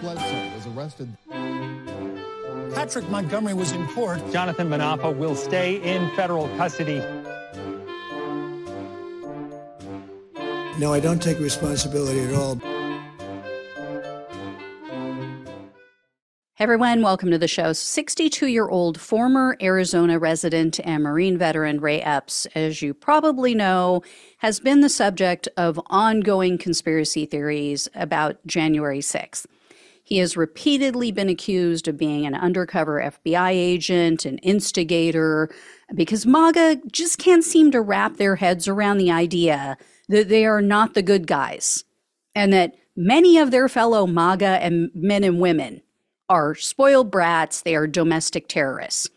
Bledsoe was arrested. Patrick Montgomery was in court. Jonathan Manapa will stay in federal custody. No, I don't take responsibility at all. Hey everyone, welcome to the show. 62 year old former Arizona resident and Marine veteran Ray Epps, as you probably know, has been the subject of ongoing conspiracy theories about January 6th. He has repeatedly been accused of being an undercover FBI agent, an instigator, because MAGA just can't seem to wrap their heads around the idea that they are not the good guys and that many of their fellow MAGA and men and women are spoiled brats, they are domestic terrorists.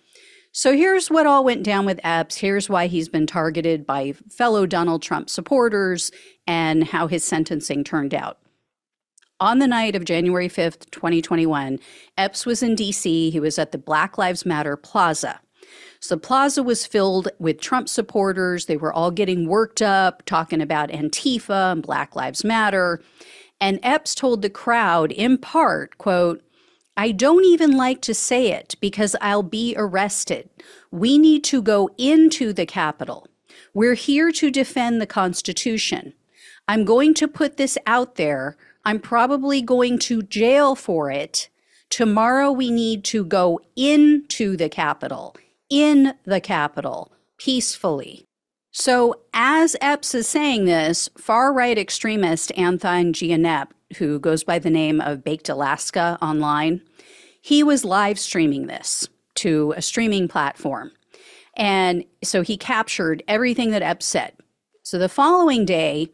So here's what all went down with Epps. Here's why he's been targeted by fellow Donald Trump supporters and how his sentencing turned out. On the night of January 5th, 2021, Epps was in DC. He was at the Black Lives Matter Plaza. So the plaza was filled with Trump supporters. They were all getting worked up, talking about Antifa and Black Lives Matter. And Epps told the crowd, in part, quote, I don't even like to say it because I'll be arrested. We need to go into the Capitol. We're here to defend the Constitution. I'm going to put this out there I'm probably going to jail for it. Tomorrow we need to go into the Capitol, in the Capitol, peacefully. So, as Epps is saying this, far right extremist Anthony Gionet, who goes by the name of Baked Alaska online, he was live streaming this to a streaming platform. And so he captured everything that Epps said. So the following day,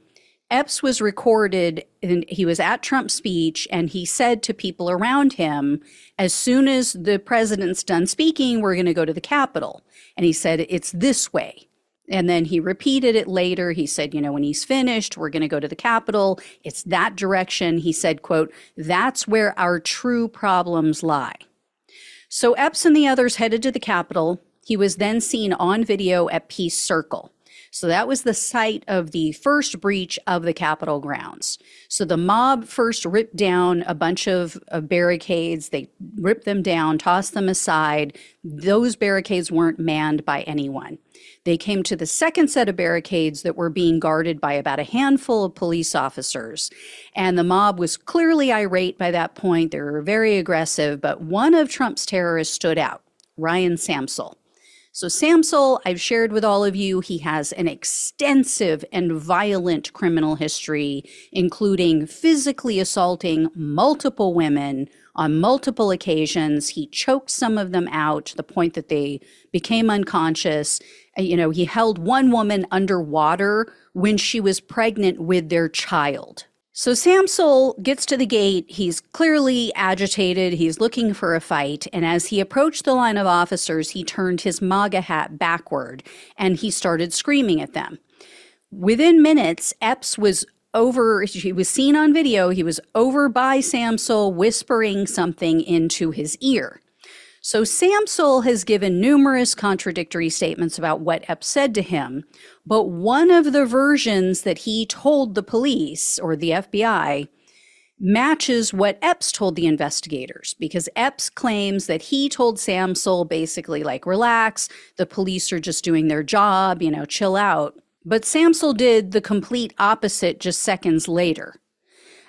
Epps was recorded and he was at Trump's speech and he said to people around him, as soon as the president's done speaking, we're going to go to the Capitol. And he said, it's this way. And then he repeated it later. He said, you know, when he's finished, we're going to go to the Capitol. It's that direction. He said, quote, that's where our true problems lie. So Epps and the others headed to the Capitol. He was then seen on video at Peace Circle. So that was the site of the first breach of the Capitol grounds. So the mob first ripped down a bunch of, of, barricades. They ripped them down, tossed them aside. Those barricades weren't manned by anyone. They came to the second set of barricades that were being guarded by about a handful of police officers. And the mob was clearly irate by that point. They were very aggressive, but one of Trump's terrorists stood out, Ryan Samsel. So, Samsel, I've shared with all of you, he has an extensive and violent criminal history, including physically assaulting multiple women on multiple occasions. He choked some of them out to the point that they became unconscious. Uh, you know, he held one woman underwater when she was pregnant with their child. So Samsel gets to the gate. He's clearly agitated. He's looking for a fight. And as he approached the line of officers, he turned his MAGA hat backward and he started screaming at them. Within minutes, Epps was over, he was seen on video. He was over by Samsel whispering something into his ear. So Samsel has given numerous contradictory statements about what Epps said to him, but one of the versions that he told the police or the FBI matches what Epps told the investigators because Epps claims that he told Samsel basically like relax, the police are just doing their job, you know, chill out. But Samsel did the complete opposite just seconds later.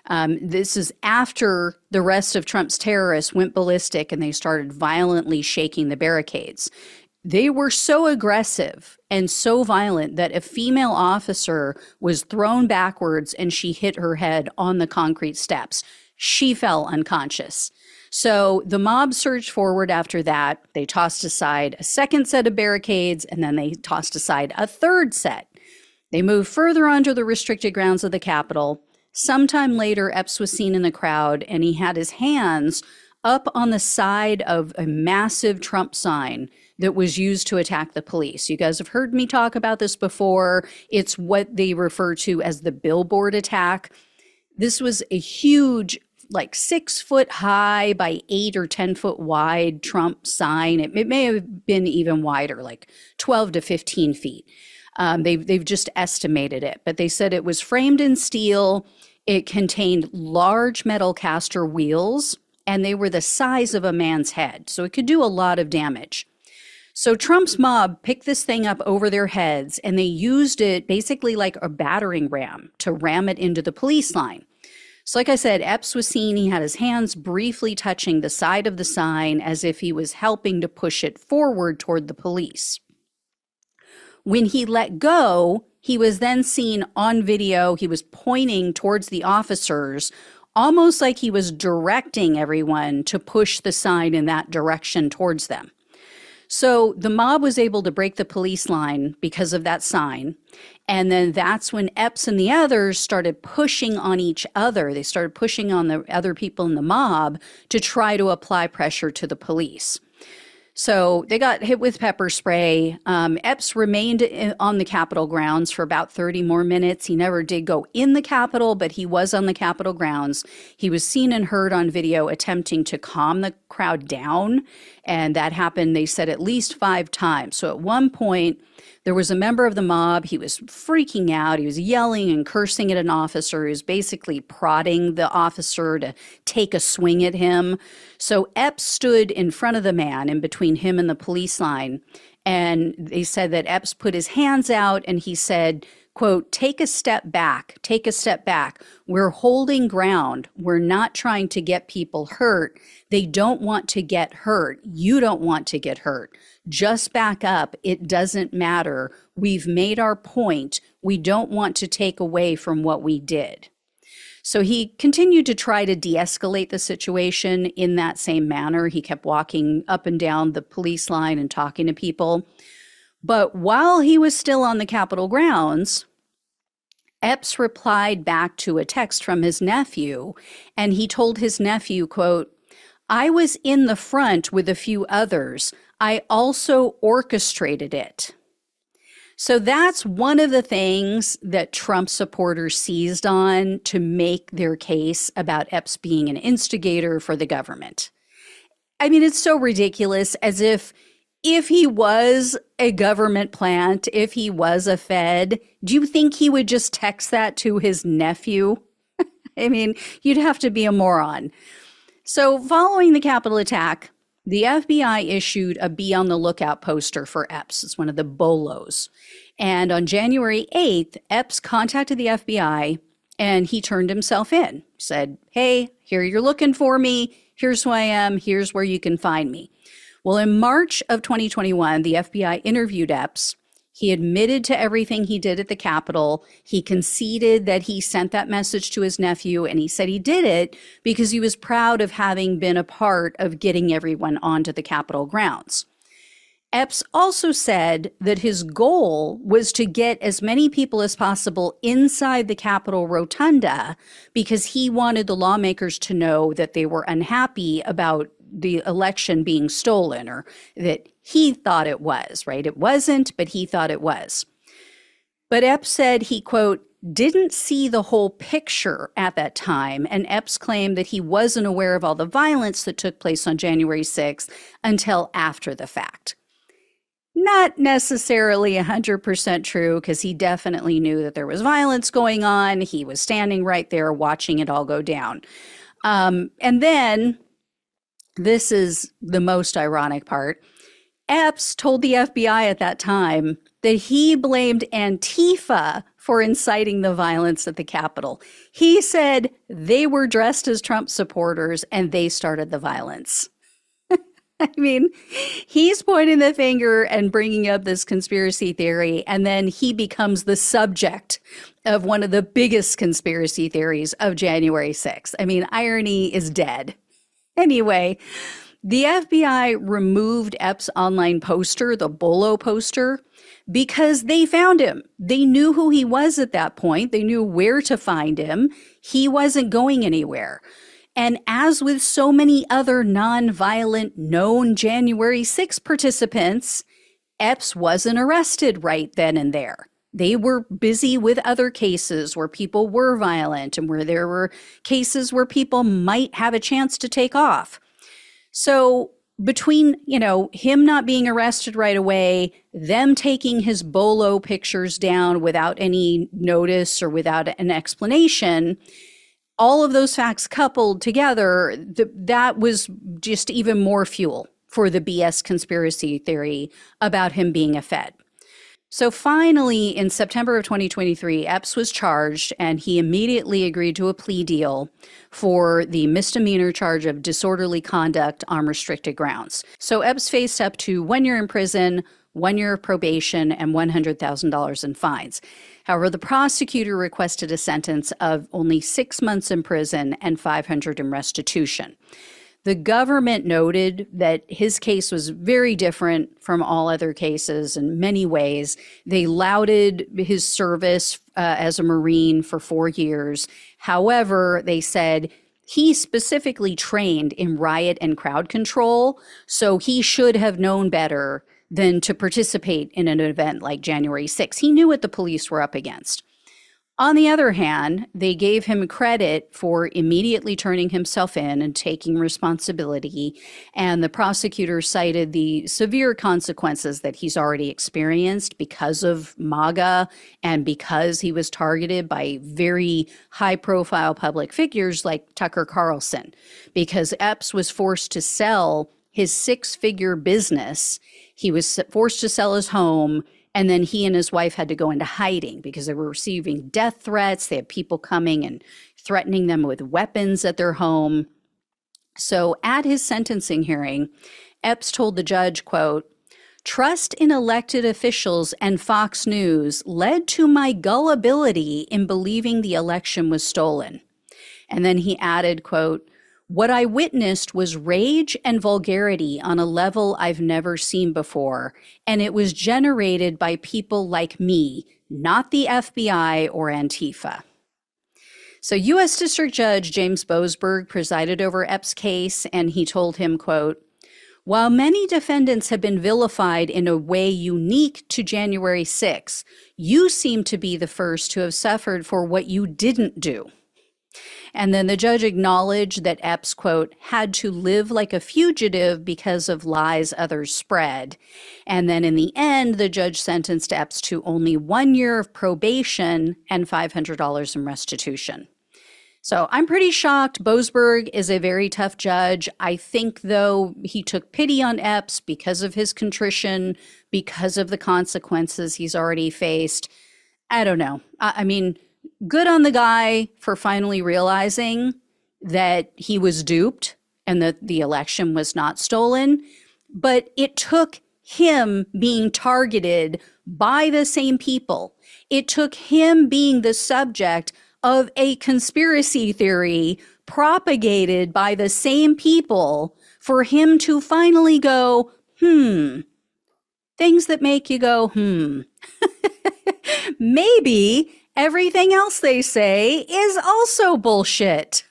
Um, this is after the rest of Trump's terrorists went ballistic and they started violently shaking the barricades. They were so aggressive and so violent that a female officer was thrown backwards and she hit her head on the concrete steps. She fell unconscious. So the mob surged forward after that. They tossed aside a second set of barricades and then they tossed aside a third set. They moved further onto the restricted grounds of the Capitol. Sometime later, Epps was seen in the crowd and he had his hands up on the side of a massive Trump sign that was used to attack the police. You guys have heard me talk about this before. It's what they refer to as the billboard attack. This was a huge, like six foot high by eight or 10 foot wide Trump sign. It, it may have been even wider, like 12 to 15 feet. Um, they've, they've just estimated it, but they said it was framed in steel It contained large metal caster wheels, and they were the size of a man's head, so it could do a lot of damage. So Trump's mob picked this thing up over their heads and they used it basically like a battering ram to ram it into the police line. So, like I said, Epps was seen, he had his hands briefly touching the side of the sign as if he was helping to push it forward toward the police. When he let go, he was then seen on video. He was pointing towards the officers, almost like he was directing everyone to push the sign in that direction towards them. So the mob was able to break the police line because of that sign. And then that's when Epps and the others started pushing on each other. They started pushing on the other people in the mob to try to apply pressure to the police. So they got hit with pepper spray. Um, Epps remained in, on the Capitol grounds for about 30 more minutes. He never did go in the Capitol, but he was on the Capitol grounds. He was seen and heard on video attempting to calm the crowd down. And that happened, they said, at least five times. So at one point, there was a member of the mob. He was freaking out. He was yelling and cursing at an officer. He was basically prodding the officer to take a swing at him. So Epps stood in front of the man in between him and the police line. And they said that Epps put his hands out and he said, quote, take a step back, take a step back. We're holding ground. We're not trying to get people hurt. They don't want to get hurt. You don't want to get hurt. Just back up. It doesn't matter. We've made our point. We don't want to take away from what we did. So he continued to try to de escalate the situation in that same manner. He kept walking up and down the police line and talking to people. But while he was still on the Capitol grounds, Epps replied back to a text from his nephew, and he told his nephew, quote, I was in the front with a few others. I also orchestrated it. So that's one of the things that Trump supporters seized on to make their case about Epps being an instigator for the government. I mean, it's so ridiculous as if if he was a government plant, if he was a Fed, do you think he would just text that to his nephew? I mean, you'd have to be a moron. So, following the Capitol attack, the FBI issued a Be on the Lookout poster for Epps. It's one of the BOLOs. And on January 8th, Epps contacted the FBI and he turned himself in, said, Hey, here you're looking for me. Here's who I am. Here's where you can find me. Well, in March of 2021, the FBI interviewed Epps. He admitted to everything he did at the Capitol. He conceded that he sent that message to his nephew, and he said he did it because he was proud of having been a part of getting everyone onto the Capitol grounds. Epps also said that his goal was to get as many people as possible inside the Capitol rotunda because he wanted the lawmakers to know that they were unhappy about the election being stolen or that he thought it was, right? It wasn't, but he thought it was. But Epps said he, quote, didn't see the whole picture at that time, and Epps claimed that he wasn't aware of all the violence that took place on January 6th until after the fact. Not necessarily 100% true, because he definitely knew that there was violence going on. He was standing right there watching it all go down. Um, and then this is the most ironic part. Epps told the FBI at that time that he blamed Antifa for inciting the violence at the Capitol. He said they were dressed as Trump supporters and they started the violence. I mean, he's pointing the finger and bringing up this conspiracy theory, and then he becomes the subject of one of the biggest conspiracy theories of January 6th. I mean, irony is dead. Anyway, the FBI removed Epps' online poster, the Bolo poster, because they found him. They knew who he was at that point. They knew where to find him. He wasn't going anywhere. And as with so many other nonviolent known January 6 participants, Epps wasn't arrested right then and there. They were busy with other cases where people were violent and where there were cases where people might have a chance to take off. So between, you know, him not being arrested right away, them taking his bolo pictures down without any notice or without an explanation, all of those facts coupled together, the, that was just even more fuel for the BS conspiracy theory about him being a Fed. So finally, in September of 2023, Epps was charged and he immediately agreed to a plea deal for the misdemeanor charge of disorderly conduct on restricted grounds. So Epps faced up to one year in prison, one year of probation, and $100,000 in fines. However, the prosecutor requested a sentence of only six months in prison and 500 in restitution. The government noted that his case was very different from all other cases in many ways. They lauded his service uh, as a Marine for four years. However, they said he specifically trained in riot and crowd control, so he should have known better than to participate in an event like January 6. He knew what the police were up against. On the other hand, they gave him credit for immediately turning himself in and taking responsibility. And the prosecutor cited the severe consequences that he's already experienced because of MAGA and because he was targeted by very high profile public figures like Tucker Carlson, because Epps was forced to sell his six figure business. He was forced to sell his home and then he and his wife had to go into hiding because they were receiving death threats. They had people coming and threatening them with weapons at their home. So at his sentencing hearing, Epps told the judge, quote, Trust in elected officials and Fox News led to my gullibility in believing the election was stolen. And then he added, quote, what I witnessed was rage and vulgarity on a level I've never seen before, and it was generated by people like me, not the FBI or Antifa. So U.S. District Judge James Boasberg presided over Epps' case, and he told him, quote, while many defendants have been vilified in a way unique to January 6, you seem to be the first to have suffered for what you didn't do. And then the judge acknowledged that Epps, quote, had to live like a fugitive because of lies others spread. And then in the end, the judge sentenced Epps to only one year of probation and $500 in restitution. So I'm pretty shocked. Boasberg is a very tough judge. I think, though, he took pity on Epps because of his contrition, because of the consequences he's already faced. I don't know. I, I mean, good on the guy for finally realizing that he was duped and that the election was not stolen. But it took him being targeted by the same people. It took him being the subject of a conspiracy theory propagated by the same people for him to finally go, hmm, things that make you go, hmm. Maybe everything else they say is also bullshit.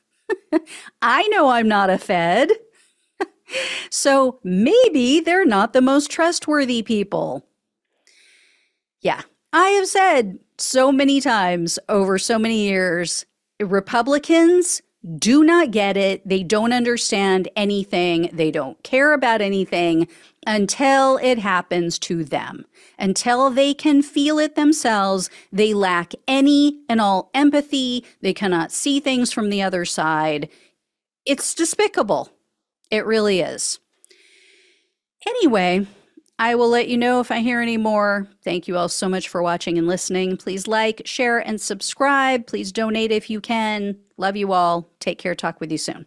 I know I'm not a Fed. so maybe they're not the most trustworthy people. Yeah, I have said so many times over so many years Republicans do not get it. They don't understand anything. They don't care about anything until it happens to them. Until they can feel it themselves, they lack any and all empathy. They cannot see things from the other side. It's despicable. It really is. Anyway, I will let you know if I hear any more. Thank you all so much for watching and listening. Please like, share, and subscribe. Please donate if you can. Love you all. Take care. Talk with you soon.